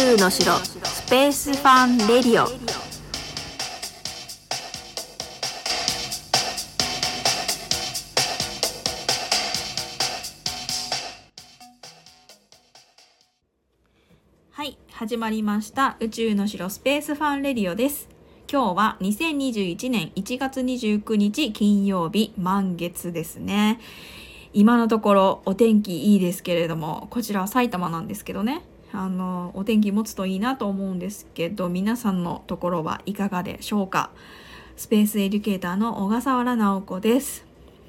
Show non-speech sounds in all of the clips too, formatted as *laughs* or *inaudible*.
宙の城スペースファンレディオ。はい始まりました。宇宙の城スペースファンレディオです。今日は2021年1月29日金曜日満月ですね。今のところお天気いいですけれどもこちらは埼玉なんですけどね。あのお天気持つといいなと思うんですけど皆さんのところはいかがでしょうか？スペースエデュケーターの小笠原直子です。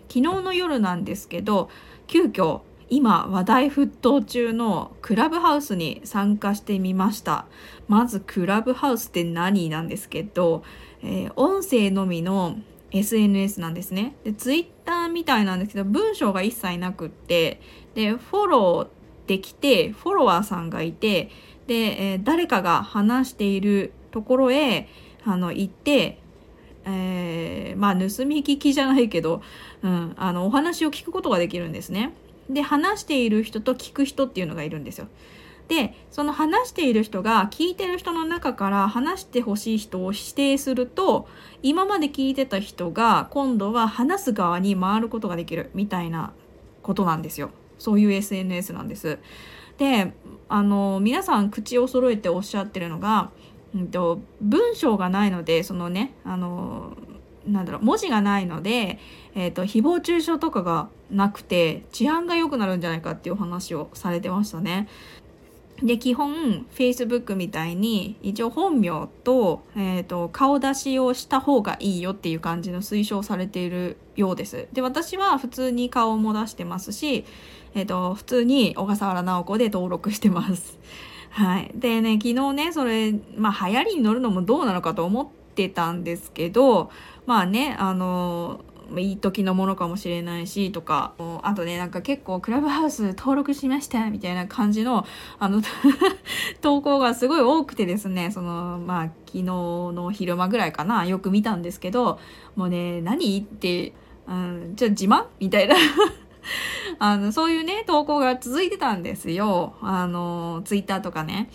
昨日の夜なんですけど急遽今話題沸騰中のクラブハウスに参加してみました。まずクラブハウスって何なんですけど、えー、音声のみの SNS なんですね。でツイッターみたいなんですけど文章が一切なくってでフォローできてフォロワーさんがいてで、えー、誰かが話しているところへあの行ってえー、まあ盗み聞きじゃないけど、うん、あのお話を聞くことができるんですね。で話している人と聞く人っていうのがいるんですよ。でその話している人が聞いてる人の中から話してほしい人を指定すると今まで聞いてた人が今度は話す側に回ることができるみたいなことなんですよ。そういう SNS なんです。であの皆さん口を揃えておっしゃってるのが、うんと、文章がないのでそのねあのなんだろう文字がないので、えーと、誹謗中傷とかがなくて治安が良くなるんじゃないかっていう話をされてましたね。で基本 Facebook みたいに一応本名と,、えーと、顔出しをした方がいいよっていう感じの推奨されているようです。で私は普通に顔も出してますし、えーと普通に小笠原直子で登録してます。はい、でね昨日ねそれ、まあ、流行りに乗るのもどうなのかと思ってたんですけどまあねあのいい時のものかもしれないしとかあとねなんか結構クラブハウス登録しましたみたいな感じのあの *laughs* 投稿がすごい多くてですねそのまあ昨日の昼間ぐらいかなよく見たんですけどもうね何って、うん、じゃあ自慢みたいな *laughs* あのそういうね投稿が続いてたんですよあのツイッターとかね。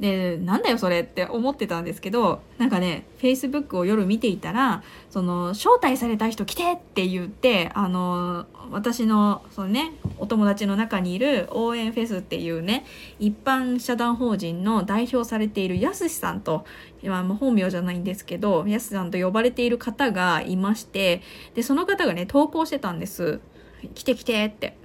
でなんだよそれって思ってたんですけどなんかね Facebook を夜見ていたらその招待された人来てって言ってあの私のそのねお友達の中にいる応援フェスっていうね一般社団法人の代表されているやすしさんと今も本名じゃないんですけどやすしさんと呼ばれている方がいましてでその方がね投稿してたんです来て来てって。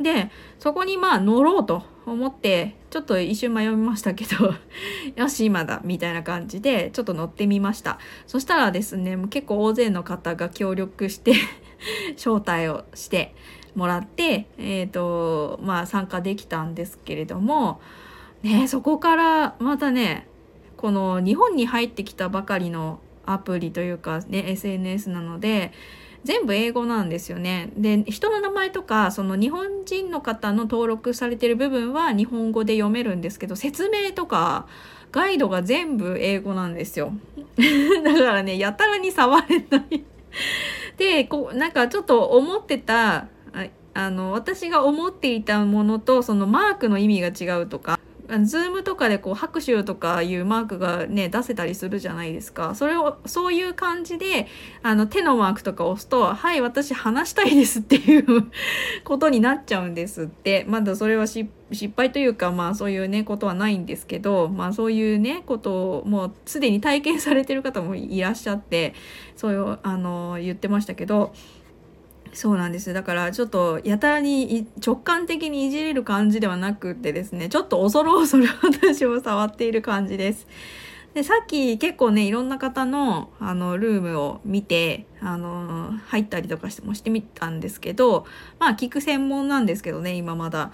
でそこにまあ乗ろうと思ってちょっと一瞬迷いましたけど *laughs* よし今だみたいな感じでちょっと乗ってみました。そしたらですねもう結構大勢の方が協力して *laughs* 招待をしてもらってえっ、ー、とまあ参加できたんですけれどもねそこからまたねこの日本に入ってきたばかりのアプリというかね SNS なので全部英語なんですよね。で人の名前とかその日本人の方の登録されてる部分は日本語で読めるんですけど説明とかガイドが全部英語なんですよ。*laughs* だからねやたらに触れないでこうなんかちょっと思ってたあの私が思っていたものとそのマークの意味が違うとかズームとかでこう拍手とかいうマークがね出せたりするじゃないですかそれをそういう感じであの手のマークとか押すと「はい私話したいです」っていうことになっちゃうんですってまだそれは失敗というかまあそういうねことはないんですけどまあそういうねことをもうすでに体験されてる方もいらっしゃってそういうあの言ってましたけど。そうなんです。だからちょっとやたらに直感的にいじれる感じではなくてですねちょっと恐る恐る私を触っている感じです。でさっき結構ねいろんな方のあのルームを見てあの入ったりとかしてもしてみたんですけどまあ聞く専門なんですけどね今まだ。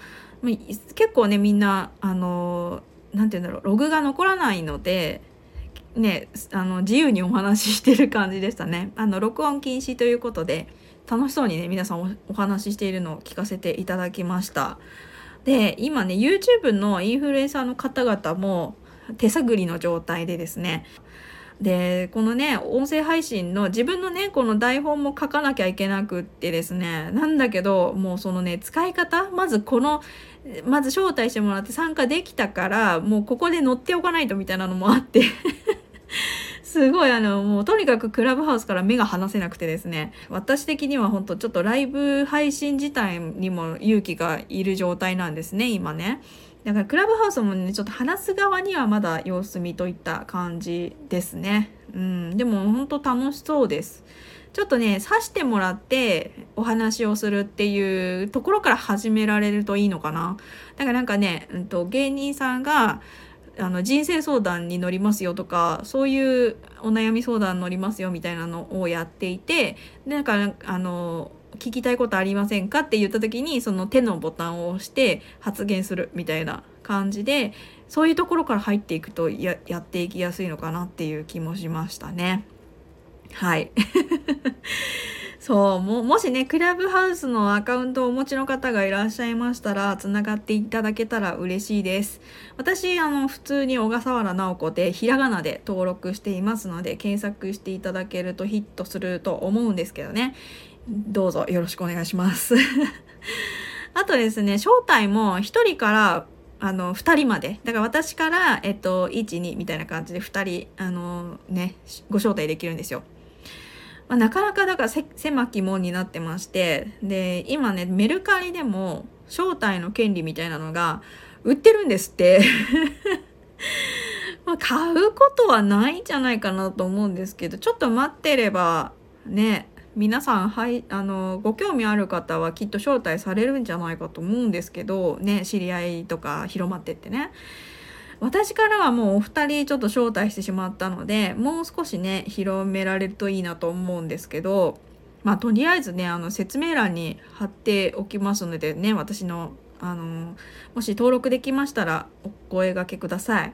結構ねみんなあの何て言うんだろうログが残らないのでねあの自由にお話ししてる感じでしたね。あの録音禁止ということで。楽しそうにね皆さんお話ししているのを聞かせていただきました。で今ね YouTube のインフルエンサーの方々も手探りの状態でですね。で、このね、音声配信の自分のね、この台本も書かなきゃいけなくってですね、なんだけど、もうそのね、使い方まずこの、まず招待してもらって参加できたから、もうここで乗っておかないとみたいなのもあって。すごいあの、もうとにかくクラブハウスから目が離せなくてですね、私的には本当ちょっとライブ配信自体にも勇気がいる状態なんですね、今ね。だからクラブハウスもね、ちょっと話す側にはまだ様子見といった感じですね。うん、でも本当楽しそうです。ちょっとね、刺してもらってお話をするっていうところから始められるといいのかな。だからなんかね、うんと、芸人さんが、あの人生相談に乗りますよとかそういうお悩み相談乗りますよみたいなのをやっていてでなんかあの聞きたいことありませんかって言った時にその手のボタンを押して発言するみたいな感じでそういうところから入っていくとややっていきやすいのかなっていう気もしましたね。はいそう、も、もしね、クラブハウスのアカウントをお持ちの方がいらっしゃいましたら、つながっていただけたら嬉しいです。私、あの、普通に小笠原直子で、ひらがなで登録していますので、検索していただけるとヒットすると思うんですけどね。どうぞよろしくお願いします。*laughs* あとですね、招待も1人からあの、2人まで。だから私から、えっと、1、2みたいな感じで2人、あの、ね、ご招待できるんですよ。まあ、なかなかだから狭き門になってまして、で、今ね、メルカリでも招待の権利みたいなのが売ってるんですって。*laughs* まあ、買うことはないんじゃないかなと思うんですけど、ちょっと待ってれば、ね、皆さん、はい、あの、ご興味ある方はきっと招待されるんじゃないかと思うんですけど、ね、知り合いとか広まってってね。私からはもうお二人ちょっと招待してしまったのでもう少しね広められるといいなと思うんですけどまあとりあえずねあの説明欄に貼っておきますのでね私のあのもし登録できましたらお声がけください。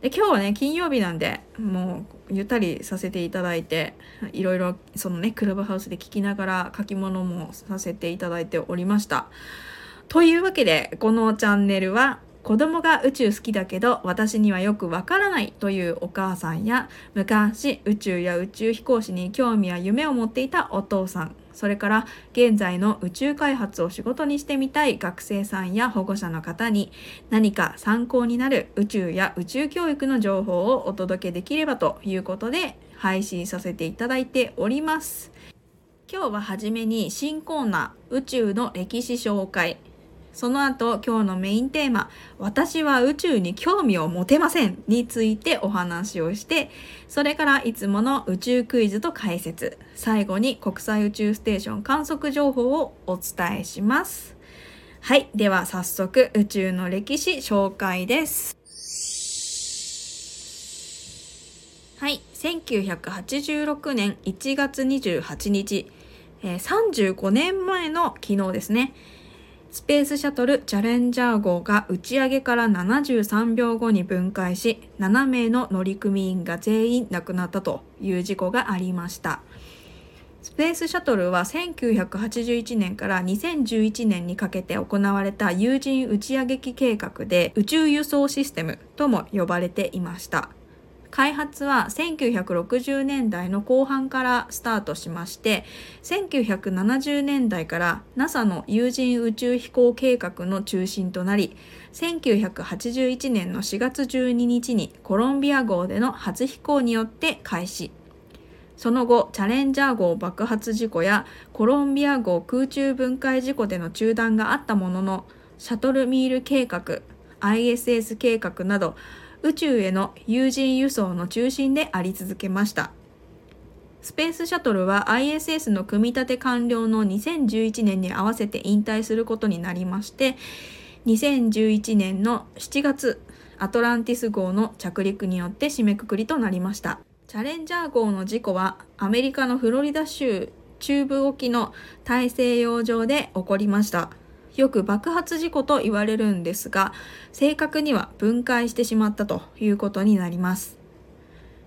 で今日はね金曜日なんでもうゆったりさせていただいていろいろそのねクラブハウスで聞きながら書き物もさせていただいておりました。というわけでこのチャンネルは子供が宇宙好きだけど私にはよくわからないというお母さんや昔宇宙や宇宙飛行士に興味や夢を持っていたお父さんそれから現在の宇宙開発を仕事にしてみたい学生さんや保護者の方に何か参考になる宇宙や宇宙教育の情報をお届けできればということで配信させていただいております。今日ははじめに新コーナー宇宙の歴史紹介その後、今日のメインテーマ、私は宇宙に興味を持てませんについてお話をして、それからいつもの宇宙クイズと解説、最後に国際宇宙ステーション観測情報をお伝えします。はい。では早速、宇宙の歴史紹介です。はい。1986年1月28日、えー、35年前の昨日ですね。スペースシャトルチャレンジャー号が打ち上げから73秒後に分解し、7名の乗組員が全員亡くなったという事故がありました。スペースシャトルは1981年から2011年にかけて行われた有人打ち上げ機計画で宇宙輸送システムとも呼ばれていました。開発は1960年代の後半からスタートしまして1970年代から NASA の有人宇宙飛行計画の中心となり1981年の4月12日にコロンビア号での初飛行によって開始。その後チャレンジャー号爆発事故やコロンビア号空中分解事故での中断があったもののシャトルミール計画 ISS 計画など宇宙への有人輸送の中心であり続けました。スペースシャトルは ISS の組み立て完了の2011年に合わせて引退することになりまして、2011年の7月、アトランティス号の着陸によって締めくくりとなりました。チャレンジャー号の事故はアメリカのフロリダ州中部沖の大西洋上で起こりました。よく爆発事故と言われるんですが、正確には分解してしまったということになります。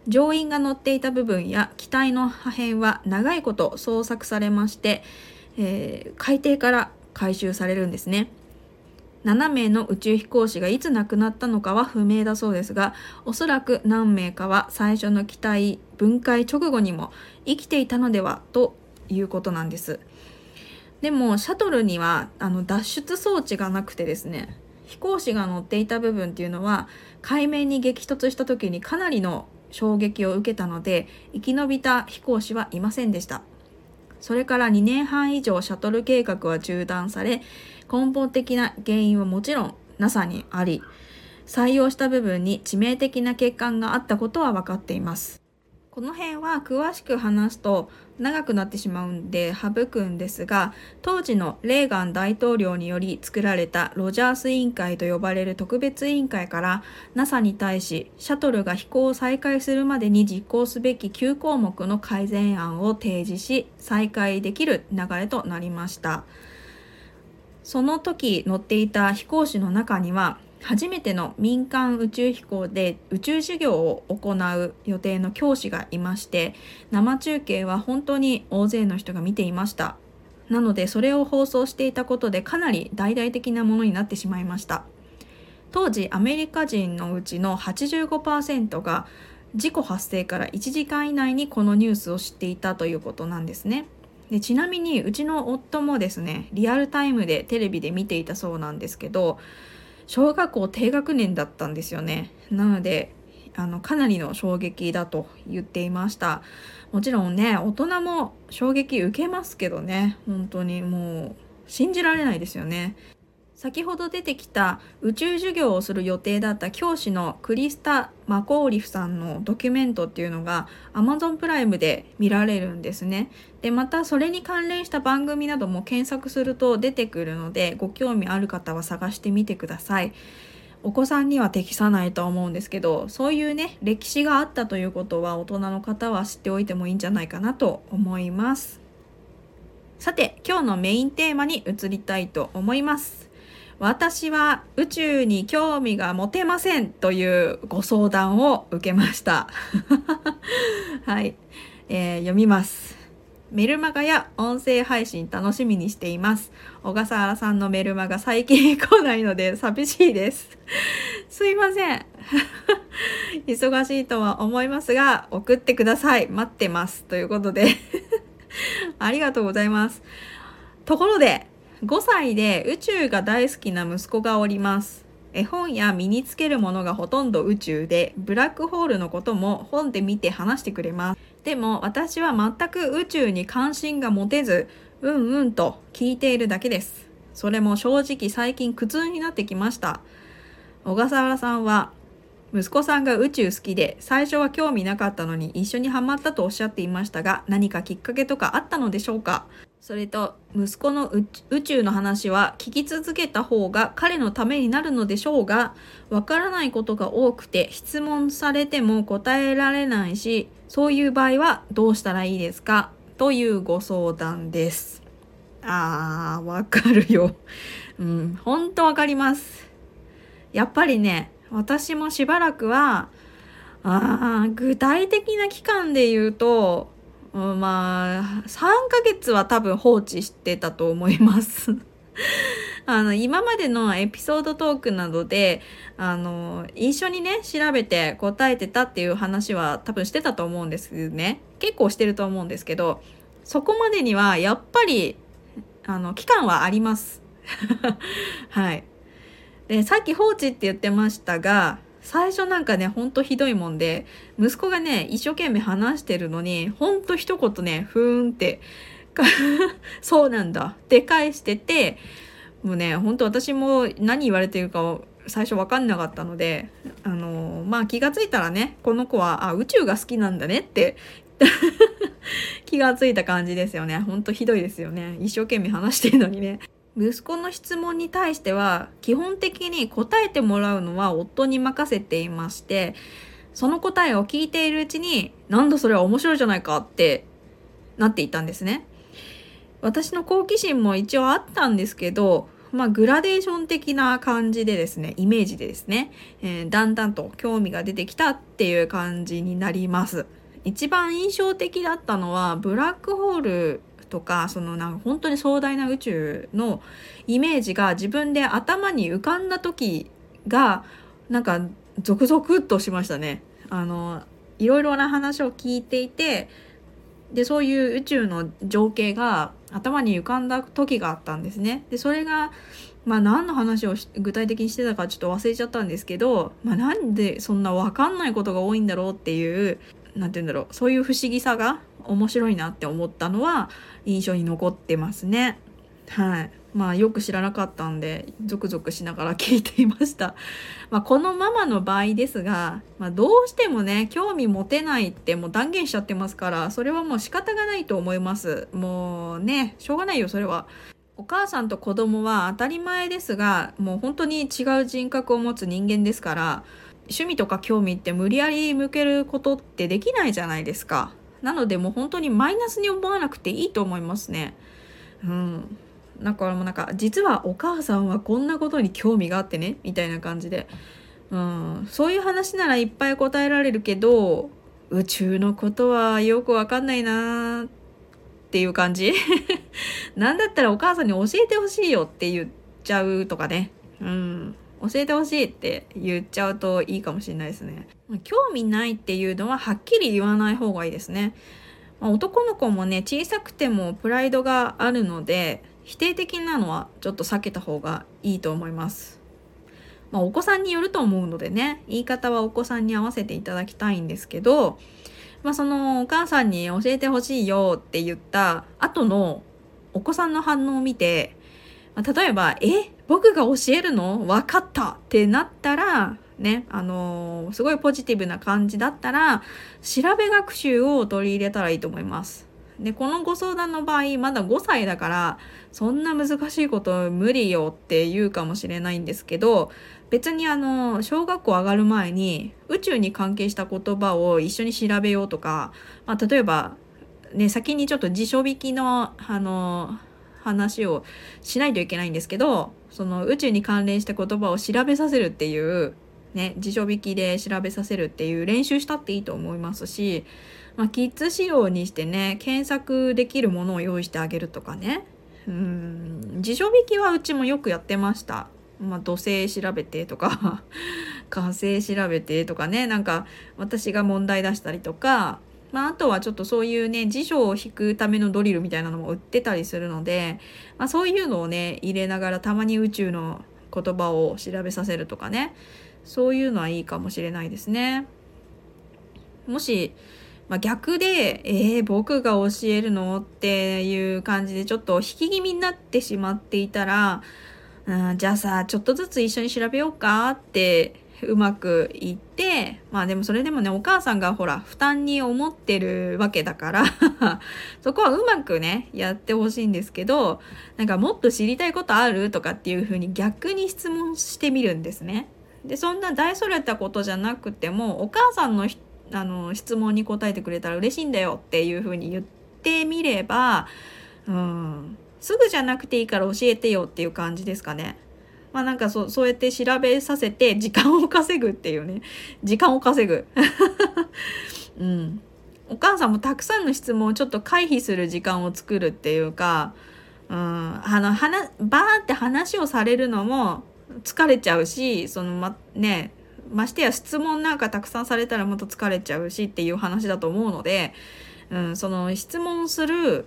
乗員が乗っていた部分や機体の破片は長いこと捜索されまして、えー、海底から回収されるんですね。7名の宇宙飛行士がいつ亡くなったのかは不明だそうですが、おそらく何名かは最初の機体分解直後にも生きていたのではということなんです。でもシャトルにはあの脱出装置がなくてですね飛行士が乗っていた部分っていうのは海面に激突した時にかなりの衝撃を受けたので生き延びた飛行士はいませんでした。それから2年半以上シャトル計画は中断され根本的な原因はもちろん NASA にあり採用した部分に致命的な欠陥があったことは分かっています。この辺は詳しく話すと長くなってしまうんで省くんですが当時のレーガン大統領により作られたロジャース委員会と呼ばれる特別委員会から NASA に対しシャトルが飛行を再開するまでに実行すべき9項目の改善案を提示し再開できる流れとなりました。その時乗っていた飛行士の中には初めての民間宇宙飛行で宇宙授業を行う予定の教師がいまして生中継は本当に大勢の人が見ていました。なのでそれを放送していたことでかなり大々的なものになってしまいました。当時アメリカ人のうちの85%が事故発生から1時間以内にこのニュースを知っていたということなんですね。でちなみにうちの夫もですねリアルタイムでテレビで見ていたそうなんですけど小学校低学年だったんですよね。なので、あの、かなりの衝撃だと言っていました。もちろんね、大人も衝撃受けますけどね、本当にもう、信じられないですよね。先ほど出てきた宇宙授業をする予定だった教師のクリスタ・マコーリフさんのドキュメントっていうのが Amazon プライムで見られるんですね。で、またそれに関連した番組なども検索すると出てくるのでご興味ある方は探してみてください。お子さんには適さないとは思うんですけどそういうね歴史があったということは大人の方は知っておいてもいいんじゃないかなと思いますさて今日のメインテーマに移りたいと思います私は宇宙に興味が持てませんというご相談を受けました。*laughs* はい、えー、読みます。メルマガや音声配信楽しみにしています。小笠原さんのメルマガ最近来ないので寂しいです。*laughs* すいません。*laughs* 忙しいとは思いますが、送ってください。待ってます。ということでありがとうございます。ところで、5歳で宇宙が大好きな息子がおります。絵本や身につけるものがほとんど宇宙で、ブラックホールのことも本で見て話してくれます。でも私は全く宇宙に関心が持てず、うんうんと聞いているだけです。それも正直最近苦痛になってきました。小笠原さんは息子さんが宇宙好きで最初は興味なかったのに一緒にハマったとおっしゃっていましたが何かきっかけとかあったのでしょうか？それと息子の宇宙の話は聞き続けた方が彼のためになるのでしょうがわからないことが多くて質問されても答えられないしそういう場合はどうしたらいいですか？というご相談です。あー、わかるよ。*laughs* うん、ほんとわかります。やっぱりね、私もしばらくは、あ具体的な期間で言うと、まあ、3ヶ月は多分放置してたと思います。*laughs* あの、今までのエピソードトークなどで、あの、一緒にね、調べて答えてたっていう話は多分してたと思うんですね。結構してると思うんですけど、そこまでにはやっぱり、あの、期間はあります。*laughs* はい。で、さっき放置って言ってましたが、最初なんかね、ほんとひどいもんで、息子がね、一生懸命話してるのに、ほんと一言ね、ふーんって、*laughs* そうなんだって返してて、もうね、ほんと私も何言われてるかを最初わかんなかったので、あのまあ気がついたらね、この子は、あ、宇宙が好きなんだねって *laughs* 気がついた感じですよね。ほんとひどいですよね。一生懸命話してるのにね。息子の質問に対しては基本的に答えてもらうのは夫に任せていましてその答えを聞いているうちになんだそれは面白いじゃないかってなっていたんですね。私の好奇心も一応あったんですけどまあ、グラデーション的な感じでですね、イメージでですね、えー、だんだんと興味が出てきたっていう感じになります。一番印象的だったのは、ブラックホールとかそのなんか本当に壮大な宇宙のイメージが自分で頭に浮かんだ時がなんかゾクゾクっとしましたね。あのいろいろな話を聞いていてでそういう宇宙の情景が頭に浮かんだ時があったんですね。でそれがまあ何の話を具体的にしてたかちょっと忘れちゃったんですけど、まあ、なんでそんな分かんないことが多いんだろうっていう何て言うんだろうそういう不思議さが面白いなって思ったのは印象に残ってますね。はい。まあよく知らなかったんでゾクゾクしながら聞いていました。*laughs* まあ、このママの場合ですが、まあ、どうしてもね興味持てないってもう断言しちゃってますからそれはもう仕方がないと思います。もうねしょうがないよそれは。お母さんと子供は当たり前ですがもう本当に違う人格を持つ人間ですから趣味とか興味って無理やり向けることってできないじゃないですか。なのでもう本当にマイナスに思わなくていいと思いますね。うん。だかもうなんか実はお母さんはこんなことに興味があってねみたいな感じで、うん、そういう話ならいっぱい答えられるけど宇宙のことはよくわかんないなっていう感じ *laughs* なんだったらお母さんに教えてほしいよって言っちゃうとかね。うん。教えてほしいって言っちゃうといいかもしれないですね。興味ないっていうのははっきり言わない方がいいですね。まあ、男の子もね小さくてもプライドがあるので否定的なのはちょっと避けた方がいいと思います。まあ、お子さんによると思うのでね言い方はお子さんに合わせていただきたいんですけど、まあ、そのお母さんに教えてほしいよって言った後のお子さんの反応を見て、まあ、例えば「え？僕が教えるの？分かった!」ってなったらね、あのー、すごいポジティブな感じだったら、調べ学習を取り入れたらいいと思います。で、このご相談の場合、まだ5歳だから、そんな難しいこと無理よって言うかもしれないんですけど、別にあの、小学校上がる前に、宇宙に関係した言葉を一緒に調べようとか、まあ、例えば、ね、先にちょっと辞書引きの、あの、話をしないといけないんですけど、その宇宙に関連した言葉を調べさせるっていうね、辞書引きで調べさせるっていう練習したっていいと思いますし、まあ、キッズ仕様にしてね、検索できるものを用意してあげるとかね。うん、辞書引きはうちもよくやってました。まあ、土星調べてとか *laughs* 火星調べてとかね、なんか私が問題出したりとか、まあ、あとはちょっとそういうね、辞書を引くためのドリルみたいなのも売ってたりするので、まあ、そういうのをね、入れながらたまに宇宙の言葉を調べさせるとかね。そういうのはいいかもしれないですね。もし、まあ、逆で、えー、僕が教えるのっていう感じでちょっと引き気味になってしまっていたら、うん、じゃあさ、ちょっとずつ一緒に調べようかってうまくいって、まあでもそれでもね、お母さんがほら、負担に思ってるわけだから *laughs* そこはうまくね、やってほしいんですけど、なんかもっと知りたいことあるとかっていうふうに逆に質問してみるんですね。でそんな大それたことじゃなくてもお母さんのあの質問に答えてくれたら嬉しいんだよっていうふうに言ってみれば、うん、すぐじゃなくていいから教えてよっていう感じですかね。まあなんかそそうやって調べさせて時間を稼ぐっていうね。時間を稼ぐ。*laughs* うん、お母さんもたくさんの質問をちょっと回避する時間を作るっていうか、うん、あの話バーって話をされるのも疲れちゃうしそのまねましてや質問なんかたくさんされたらもっと疲れちゃうしっていう話だと思うので、うん、その質問する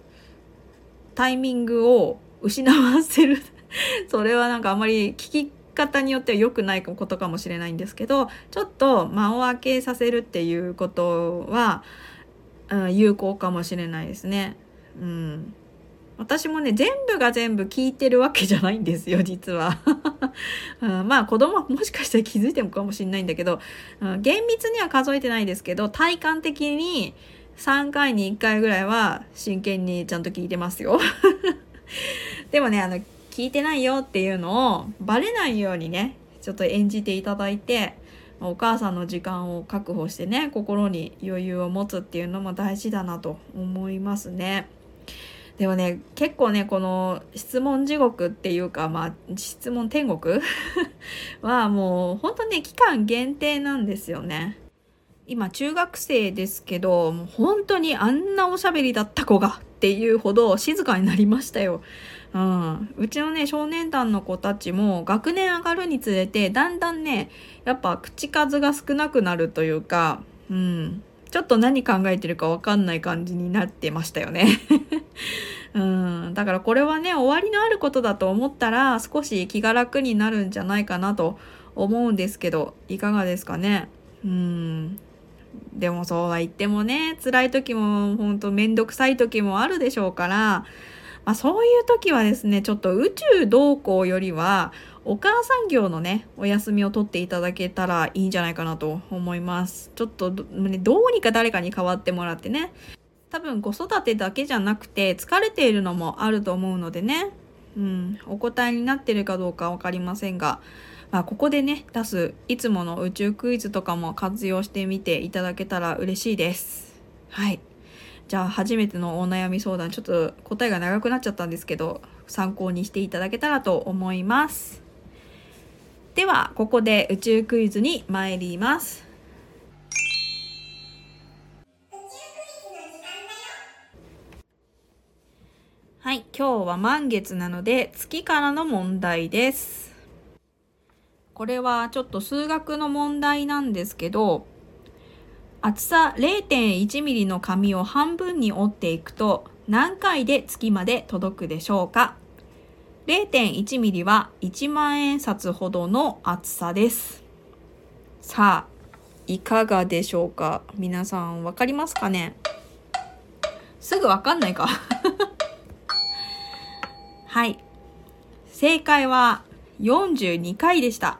タイミングを失わせる *laughs* それはなんかあんまり聞き方によっては良くないことかもしれないんですけどちょっと間を空けさせるっていうことは、うん、有効かもしれないですね。うん。私もね全部が全部聞いてるわけじゃないんですよ実は、*laughs* うん、まあ子供はもしかしたら気づいてもかもしれないんだけど、うん、厳密には数えてないですけど体感的に3回に1回ぐらいは真剣にちゃんと聞いてますよ。*laughs* でもねあの聞いてないよっていうのをバレないようにねちょっと演じていただいてお母さんの時間を確保してね心に余裕を持つっていうのも大事だなと思いますね。でもね結構ねこの質問地獄っていうかまあ質問天国？*laughs* はもう本当ね期間限定なんですよね。今中学生ですけど、もう本当にあんなおしゃべりだった子がっていうほど静かになりましたよ。うん、うちのね少年団の子たちも学年上がるにつれてだんだんねやっぱ口数が少なくなるというか、うん、ちょっと何考えてるかわかんない感じになってましたよね。*laughs* うん、だからこれはね終わりのあることだと思ったら少し気が楽になるんじゃないかなと思うんですけどいかがですかね。うん。でもそうは言ってもね辛い時もほんとめんどくさい時もあるでしょうから、まあ、そういう時はですねちょっと宇宙同行よりはお母さん業のねお休みを取っていただけたらいいんじゃないかなと思います。ちょっとどうにか誰かに代わってもらってね。多分子育てだけじゃなくて疲れているのもあると思うのでね、うん、お答えになってるかどうか分かりませんが、まあ、ここでね出すいつもの宇宙クイズとかも活用してみていただけたら嬉しいです。はい。じゃあ初めてのお悩み相談ちょっと答えが長くなっちゃったんですけど参考にしていただけたらと思います。ではここで宇宙クイズに参ります。はい、今日は満月なので月からの問題です。これはちょっと数学の問題なんですけど、厚さ 0.1mm の紙を半分に折っていくと何回で月まで届くでしょうか ?0.1mm は1万円札ほどの厚さです。さあ、いかがでしょうか？皆さんわかりますかね？すぐわかんないか *laughs* はい。正解は42回でした。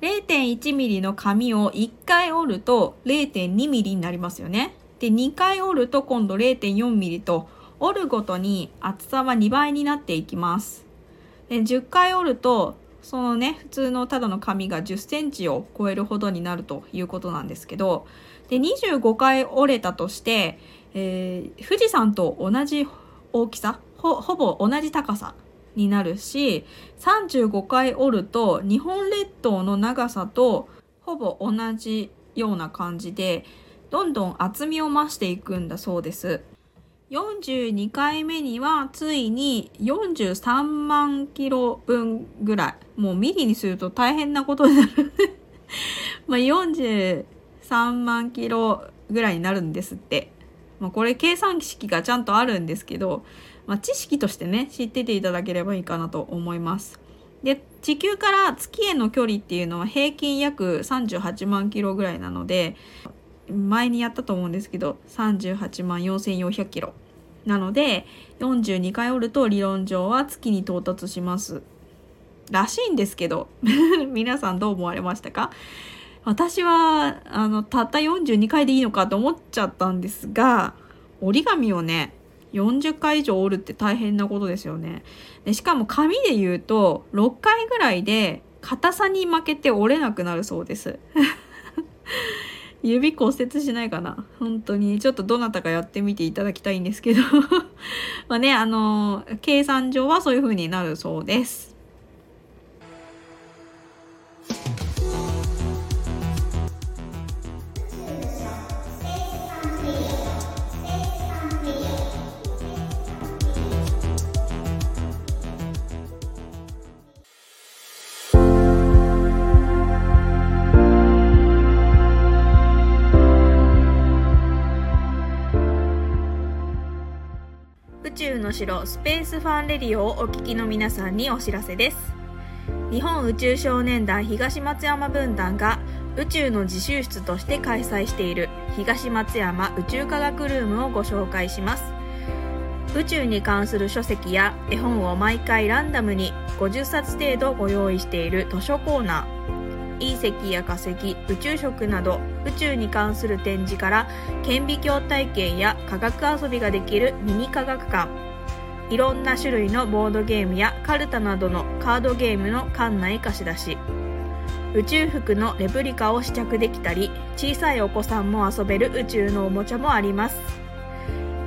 0.1ミリの紙を1回折ると0.2ミリになりますよね。で、2回折ると今度0.4ミリと折るごとに厚さは2倍になっていきます。で10回折るとそのね、普通のただの紙が10センチを超えるほどになるということなんですけど、で、25回折れたとして、えー、富士山と同じ大きさほほぼ同じ高さになるし35回折ると日本列島の長さとほぼ同じような感じでどんどん厚みを増していくんだそうです。42回目にはついに43万キロ分ぐらいもうミリにすると大変なことになる *laughs* まあ43万キロぐらいになるんですって。まあ、これ計算式がちゃんとあるんですけどまあ、知識としてね知ってていただければいいかなと思います。で地球から月への距離っていうのは平均約38万キロぐらいなので前にやったと思うんですけど38万4400キロなので42回折ると理論上は月に到達しますらしいんですけど *laughs* 皆さんどう思われましたか？私はあのたった42回でいいのかと思っちゃったんですが折り紙をね40回以上折るって大変なことですよね。でしかも紙で言うと6回ぐらいで硬さに負けて折れなくなるそうです。*laughs* 指骨折しないかな？本当にちょっとどなたかやってみていただきたいんですけど *laughs* まあねあの計算上はそういう風になるそうです。の城スペースファンレディオをお聞きの皆さんにお知らせです。日本宇宙少年団東松山分団が宇宙の自習室として開催している東松山宇宙科学ルームをご紹介します。宇宙に関する書籍や絵本を毎回ランダムに50冊程度ご用意している図書コーナー。隕石や化石宇宙食など宇宙に関する展示から顕微鏡体験や科学遊びができるミニ科学館。いろんな種類のボードゲームやカルタなどのカードゲームの館内貸し出し。宇宙服のレプリカを試着できたり小さいお子さんも遊べる宇宙のおもちゃもあります。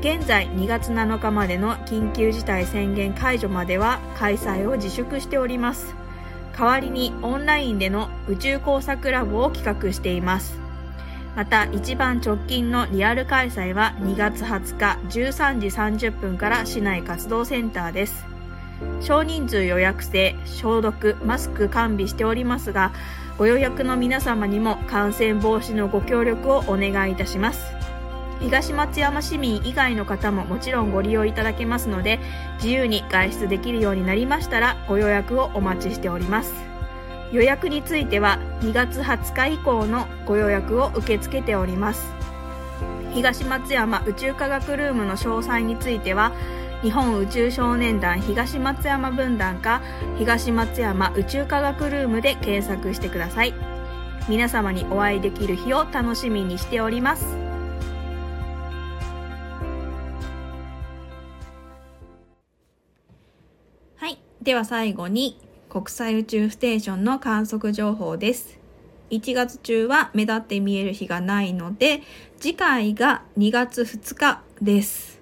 現在2月7日までの緊急事態宣言解除までは開催を自粛しております。代わりにオンラインでの宇宙工作ラボを企画しています。また一番直近のリアル開催は2月20日13時30分から市内活動センターです。少人数予約制消毒マスク完備しておりますがご予約の皆様にも感染防止のご協力をお願いいたします。東松山市民以外の方ももちろんご利用いただけますので自由に外出できるようになりましたらご予約をお待ちしております。予約については2月20日以降のご予約を受け付けております。東松山宇宙科学ルームの詳細については日本宇宙少年団東松山分団か東松山宇宙科学ルームで検索してください。皆様にお会いできる日を楽しみにしております。はい。では最後に国際宇宙ステーションの観測情報です1月中は目立って見える日がないので次回が2月2日です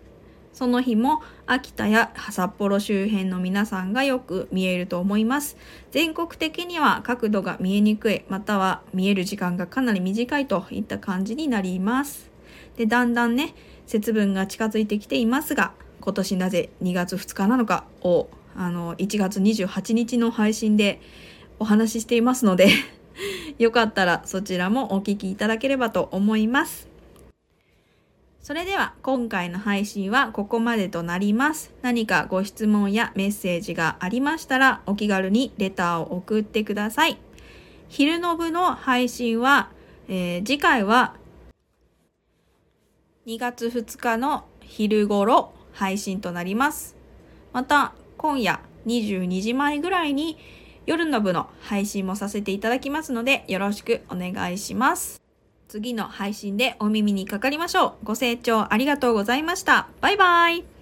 その日も秋田や札幌周辺の皆さんがよく見えると思います。全国的には角度が見えにくい、または見える時間がかなり短いといった感じになります。で、だんだんね、節分が近づいてきていますが、今年なぜ2月2日なのかを、あの、1月28日の配信でお話ししていますので *laughs* よかったらそちらもお聞きいただければと思います。それでは今回の配信はここまでとなります。何かご質問やメッセージがありましたらお気軽にレターを送ってください。昼の部の配信は、えー、次回は2月2日の昼頃配信となります。また今夜22時前ぐらいに夜の部の配信もさせていただきますのでよろしくお願いします。次の配信でお耳にかかりましょう。ご清聴ありがとうございました。バイバイ。